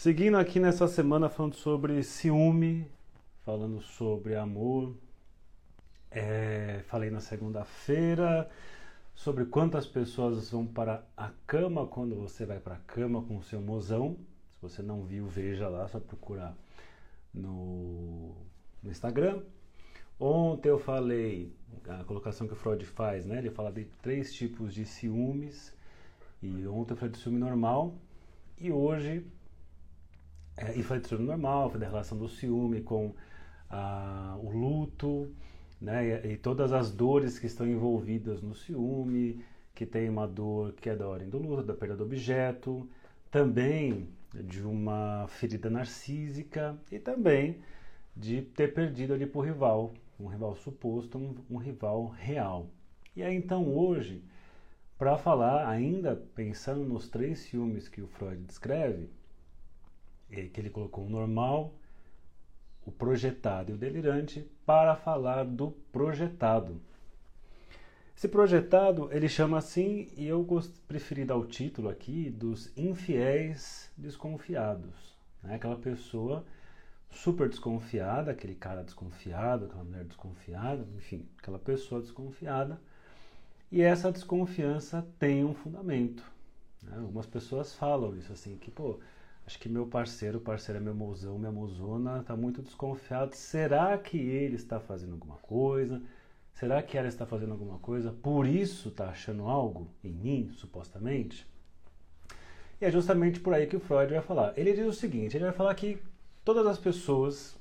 Seguindo aqui nessa semana falando sobre ciúme, falando sobre amor. É, falei na segunda-feira sobre quantas pessoas vão para a cama quando você vai para a cama com o seu mozão. Se você não viu, veja lá, só procurar no, no Instagram. Ontem eu falei, a colocação que o Freud faz, né? Ele fala de três tipos de ciúmes. E ontem eu falei de ciúme normal. E hoje é, tudo normal, da relação do ciúme com ah, o luto, né? E, e, todas as dores que estão envolvidas no ciúme, que tem uma dor que é da ordem do luto, da perda do objeto, também de uma ferida narcísica e também de ter perdido ali por rival, um rival suposto, um, um rival real. E aí então hoje, para falar ainda pensando nos três ciúmes que o Freud descreve, que ele colocou o normal, o projetado e o delirante para falar do projetado. Esse projetado ele chama assim, e eu preferi dar o título aqui dos infiéis desconfiados. Né? Aquela pessoa super desconfiada, aquele cara desconfiado, aquela mulher desconfiada, enfim, aquela pessoa desconfiada. E essa desconfiança tem um fundamento. Né? Algumas pessoas falam isso assim, que pô, Acho que meu parceiro, parceiro é meu mozão, minha mozona, está muito desconfiado. Será que ele está fazendo alguma coisa? Será que ela está fazendo alguma coisa? Por isso está achando algo em mim, supostamente? E é justamente por aí que o Freud vai falar. Ele diz o seguinte: ele vai falar que todas as pessoas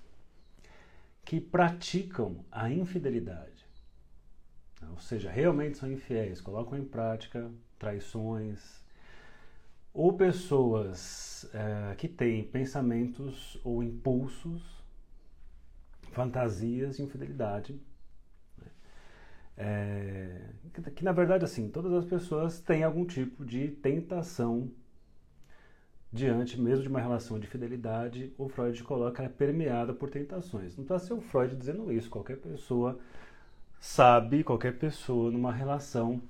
que praticam a infidelidade, ou seja, realmente são infiéis, colocam em prática traições, ou pessoas é, que têm pensamentos ou impulsos, fantasias de infidelidade. Né? É, que, que, na verdade, assim, todas as pessoas têm algum tipo de tentação diante mesmo de uma relação de fidelidade. O Freud coloca ela é permeada por tentações. Não precisa ser o Freud dizendo isso. Qualquer pessoa sabe, qualquer pessoa numa relação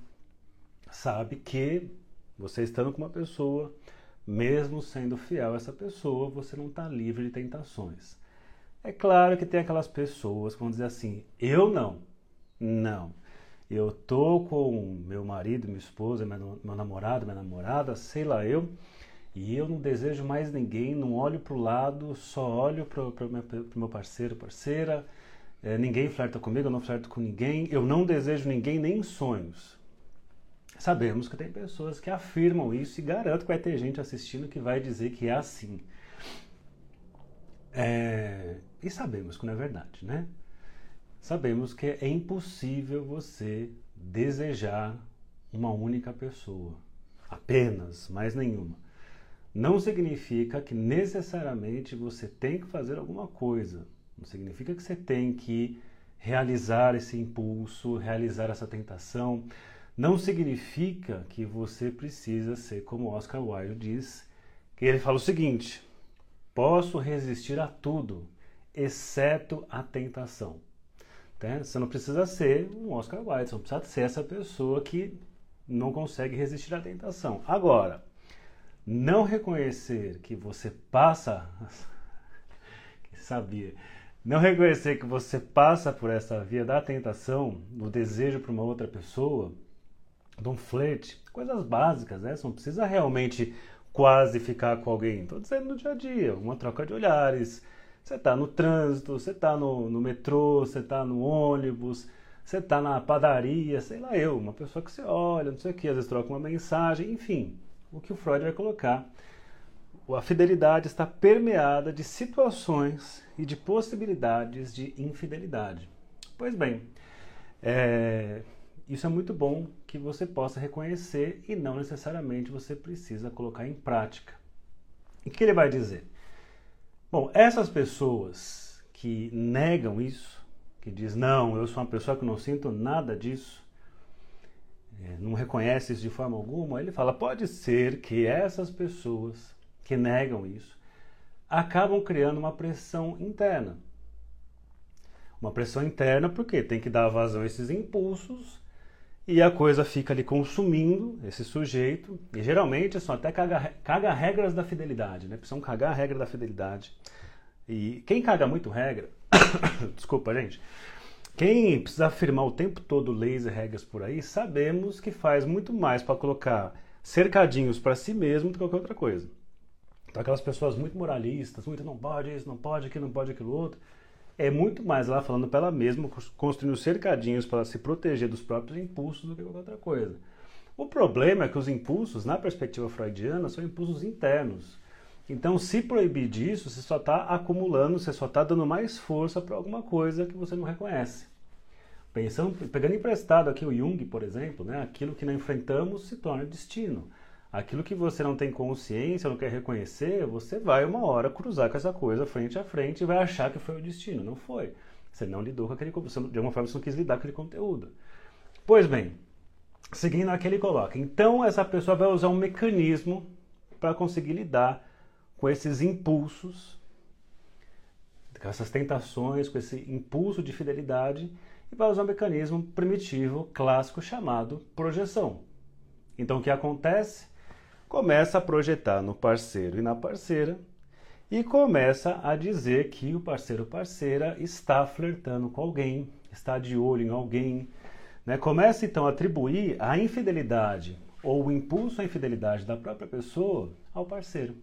sabe que você estando com uma pessoa, mesmo sendo fiel a essa pessoa, você não está livre de tentações. É claro que tem aquelas pessoas que vão dizer assim: eu não, não. Eu tô com meu marido, minha esposa, meu, namorado, minha namorada, sei lá eu, e eu não desejo mais ninguém, não olho para o lado, só olho para o meu parceiro, parceira. É, ninguém flerta comigo, eu não flerto com ninguém, eu não desejo ninguém nem em sonhos. Sabemos que tem pessoas que afirmam isso e garanto que vai ter gente assistindo que vai dizer que é assim. É, e sabemos que não é verdade, né? Sabemos que é impossível você desejar uma única pessoa, apenas, mais nenhuma. Não significa que necessariamente você tem que fazer alguma coisa. Não significa que você tem que realizar esse impulso, realizar essa tentação não significa que você precisa ser como Oscar Wilde diz, que ele fala o seguinte: posso resistir a tudo, exceto a tentação. Tá? Você não precisa ser um Oscar Wilde, você não precisa ser essa pessoa que não consegue resistir à tentação. Agora, não reconhecer que você passa. Sabia? Não reconhecer que você passa por essa via da tentação, do desejo para uma outra pessoa, de um flerte, coisas básicas, né? Você não precisa realmente quase ficar com alguém. Estou dizendo no dia a dia, uma troca de olhares. Você está no trânsito, você está no, no metrô, você está no ônibus, você está na padaria, sei lá eu, uma pessoa que você olha, não sei o que, às vezes troca uma mensagem, enfim, o que o Freud vai colocar. A fidelidade está permeada de situações e de possibilidades de infidelidade. Pois bem, é, isso é muito bom que você possa reconhecer e não necessariamente você precisa colocar em prática. E o que ele vai dizer? Bom, essas pessoas que negam isso, que diz não, eu sou uma pessoa que não sinto nada disso, é, não reconhece isso de forma alguma, ele fala, pode ser que essas pessoas que negam isso acabam criando uma pressão interna. Uma pressão interna porque tem que dar vazão a esses impulsos e a coisa fica ali consumindo esse sujeito, e geralmente são até caga, caga regras da fidelidade, né? Precisam cagar a regra da fidelidade. E quem caga muito regra, desculpa, gente, quem precisa afirmar o tempo todo leis e regras por aí, sabemos que faz muito mais para colocar cercadinhos para si mesmo do que qualquer outra coisa. Então, aquelas pessoas muito moralistas, muito não pode isso, não pode aquilo, não pode aquilo outro, é muito mais lá falando para ela mesma, construindo cercadinhos para se proteger dos próprios impulsos do que qualquer outra coisa. O problema é que os impulsos, na perspectiva freudiana, são impulsos internos. Então, se proibir disso, você só está acumulando, você só está dando mais força para alguma coisa que você não reconhece. Pensando, pegando emprestado aqui o Jung, por exemplo, né, aquilo que não enfrentamos se torna destino. Aquilo que você não tem consciência, não quer reconhecer, você vai uma hora cruzar com essa coisa frente a frente e vai achar que foi o destino. Não foi. Você não lidou com aquele de alguma forma você não quis lidar com aquele conteúdo. Pois bem, seguindo aqui ele coloca, então essa pessoa vai usar um mecanismo para conseguir lidar com esses impulsos, com essas tentações, com esse impulso de fidelidade e vai usar um mecanismo primitivo clássico chamado projeção. Então o que acontece? Começa a projetar no parceiro e na parceira e começa a dizer que o parceiro parceira está flertando com alguém, está de olho em alguém. Né? Começa então a atribuir a infidelidade ou o impulso à infidelidade da própria pessoa ao parceiro.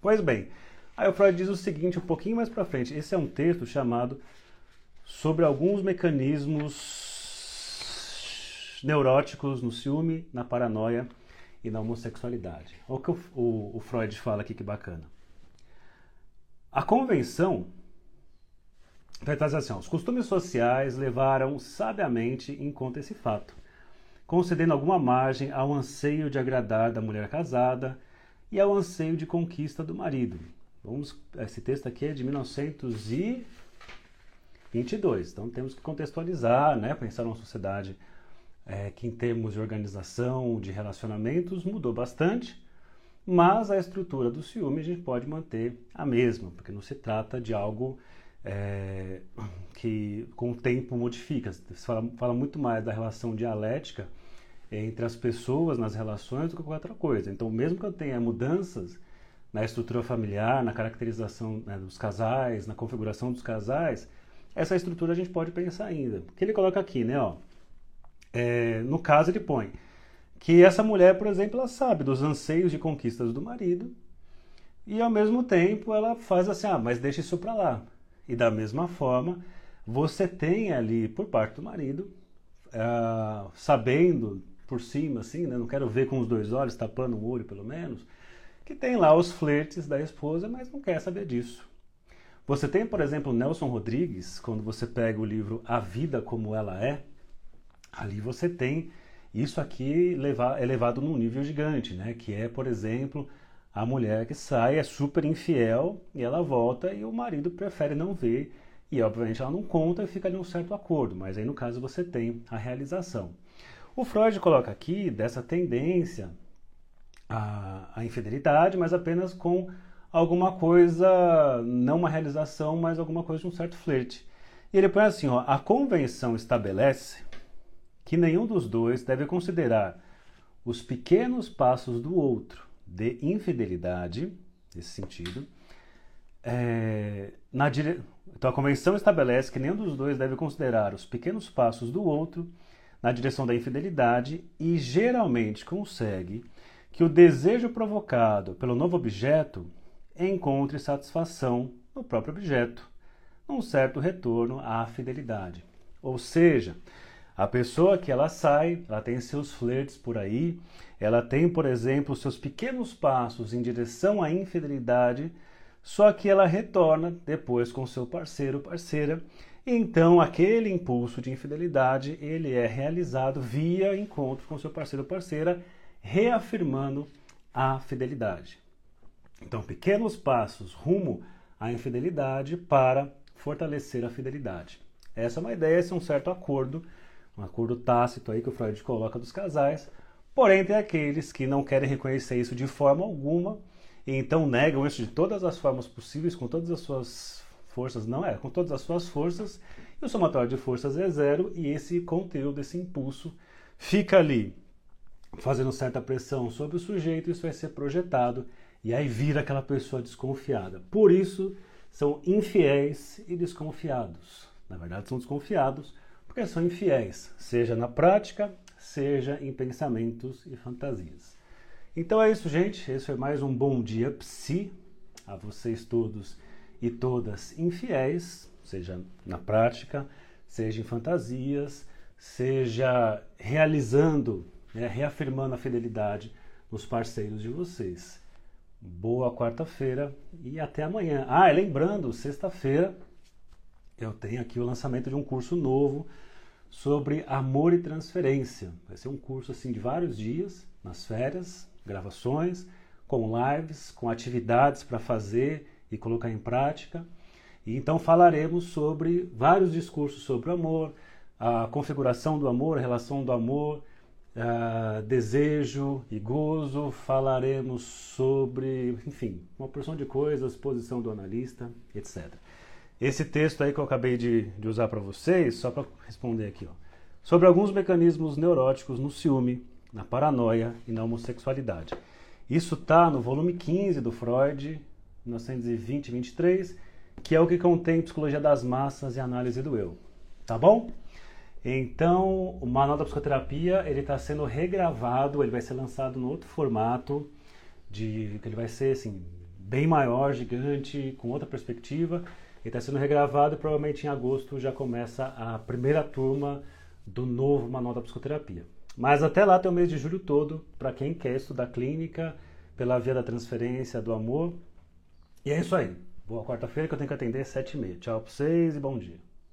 Pois bem, aí o Freud diz o seguinte um pouquinho mais para frente. Esse é um texto chamado sobre alguns mecanismos neuróticos no ciúme, na paranoia e na homossexualidade. Olha o que o, o, o Freud fala aqui que bacana. A convenção vai trazer assim: os costumes sociais levaram sabiamente em conta esse fato, concedendo alguma margem ao anseio de agradar da mulher casada e ao anseio de conquista do marido. Vamos, esse texto aqui é de 1922, então temos que contextualizar, né, pensar numa sociedade é, que em termos de organização, de relacionamentos, mudou bastante, mas a estrutura do ciúme a gente pode manter a mesma, porque não se trata de algo é, que com o tempo modifica. Se fala, fala, muito mais da relação dialética entre as pessoas nas relações do que qualquer outra coisa. Então, mesmo que eu tenha mudanças na estrutura familiar, na caracterização né, dos casais, na configuração dos casais, essa estrutura a gente pode pensar ainda. Que ele coloca aqui, né? Ó, é, no caso, ele põe que essa mulher, por exemplo, ela sabe dos anseios de conquistas do marido e ao mesmo tempo ela faz assim, ah, mas deixa isso para lá. E da mesma forma, você tem ali por parte do marido, uh, sabendo por cima, assim, né, não quero ver com os dois olhos, tapando o olho pelo menos, que tem lá os flertes da esposa, mas não quer saber disso. Você tem, por exemplo, Nelson Rodrigues, quando você pega o livro A Vida Como Ela É, ali você tem isso aqui levar, é levado num nível gigante, né? Que é, por exemplo, a mulher que sai, é super infiel e ela volta e o marido prefere não ver e, obviamente, ela não conta e fica ali um certo acordo, mas aí no caso você tem a realização. O Freud coloca aqui dessa tendência à, à infidelidade, mas apenas com alguma coisa, não uma realização, mas alguma coisa de um certo flerte. E ele põe assim, ó, a convenção estabelece que nenhum dos dois deve considerar os pequenos passos do outro de infidelidade, nesse sentido, é, na dire... então a convenção estabelece que nenhum dos dois deve considerar os pequenos passos do outro na direção da infidelidade e geralmente consegue que o desejo provocado pelo novo objeto encontre satisfação no próprio objeto, num certo retorno à fidelidade. Ou seja, a pessoa que ela sai, ela tem seus flertes por aí, ela tem, por exemplo, seus pequenos passos em direção à infidelidade, só que ela retorna depois com seu parceiro parceira. Então, aquele impulso de infidelidade, ele é realizado via encontro com seu parceiro parceira, reafirmando a fidelidade. Então, pequenos passos rumo à infidelidade para fortalecer a fidelidade. Essa é uma ideia, esse é um certo acordo um acordo tácito aí que o Freud coloca dos casais. Porém, tem aqueles que não querem reconhecer isso de forma alguma e então negam isso de todas as formas possíveis, com todas as suas forças, não é, com todas as suas forças, e o somatório de forças é zero, e esse conteúdo, esse impulso, fica ali fazendo certa pressão sobre o sujeito, isso vai ser projetado, e aí vira aquela pessoa desconfiada. Por isso, são infiéis e desconfiados. Na verdade, são desconfiados porque são infiéis, seja na prática, seja em pensamentos e fantasias. Então é isso, gente. Esse foi mais um bom dia psi a vocês todos e todas infiéis, seja na prática, seja em fantasias, seja realizando, né, reafirmando a fidelidade nos parceiros de vocês. Boa quarta-feira e até amanhã. Ah, lembrando, sexta-feira eu tenho aqui o lançamento de um curso novo sobre amor e transferência. Vai ser um curso assim de vários dias, nas férias, gravações, com lives, com atividades para fazer e colocar em prática. E então falaremos sobre vários discursos sobre o amor, a configuração do amor, a relação do amor, uh, desejo e gozo. Falaremos sobre, enfim, uma porção de coisas, posição do analista, etc. Esse texto aí que eu acabei de, de usar para vocês, só para responder aqui, ó, sobre alguns mecanismos neuróticos no ciúme na paranoia e na homossexualidade. Isso está no volume 15 do Freud, 1920-23, que é o que contém Psicologia das Massas e Análise do Eu. Tá bom? Então, o Manual da Psicoterapia ele está sendo regravado, ele vai ser lançado no outro formato, de que ele vai ser assim bem maior, gigante, com outra perspectiva. Está sendo regravado e provavelmente em agosto já começa a primeira turma do novo Manual da Psicoterapia. Mas até lá tem o mês de julho todo, para quem quer estudar clínica, pela via da transferência, do amor. E é isso aí. Boa quarta-feira que eu tenho que atender sete e meia. Tchau para vocês e bom dia.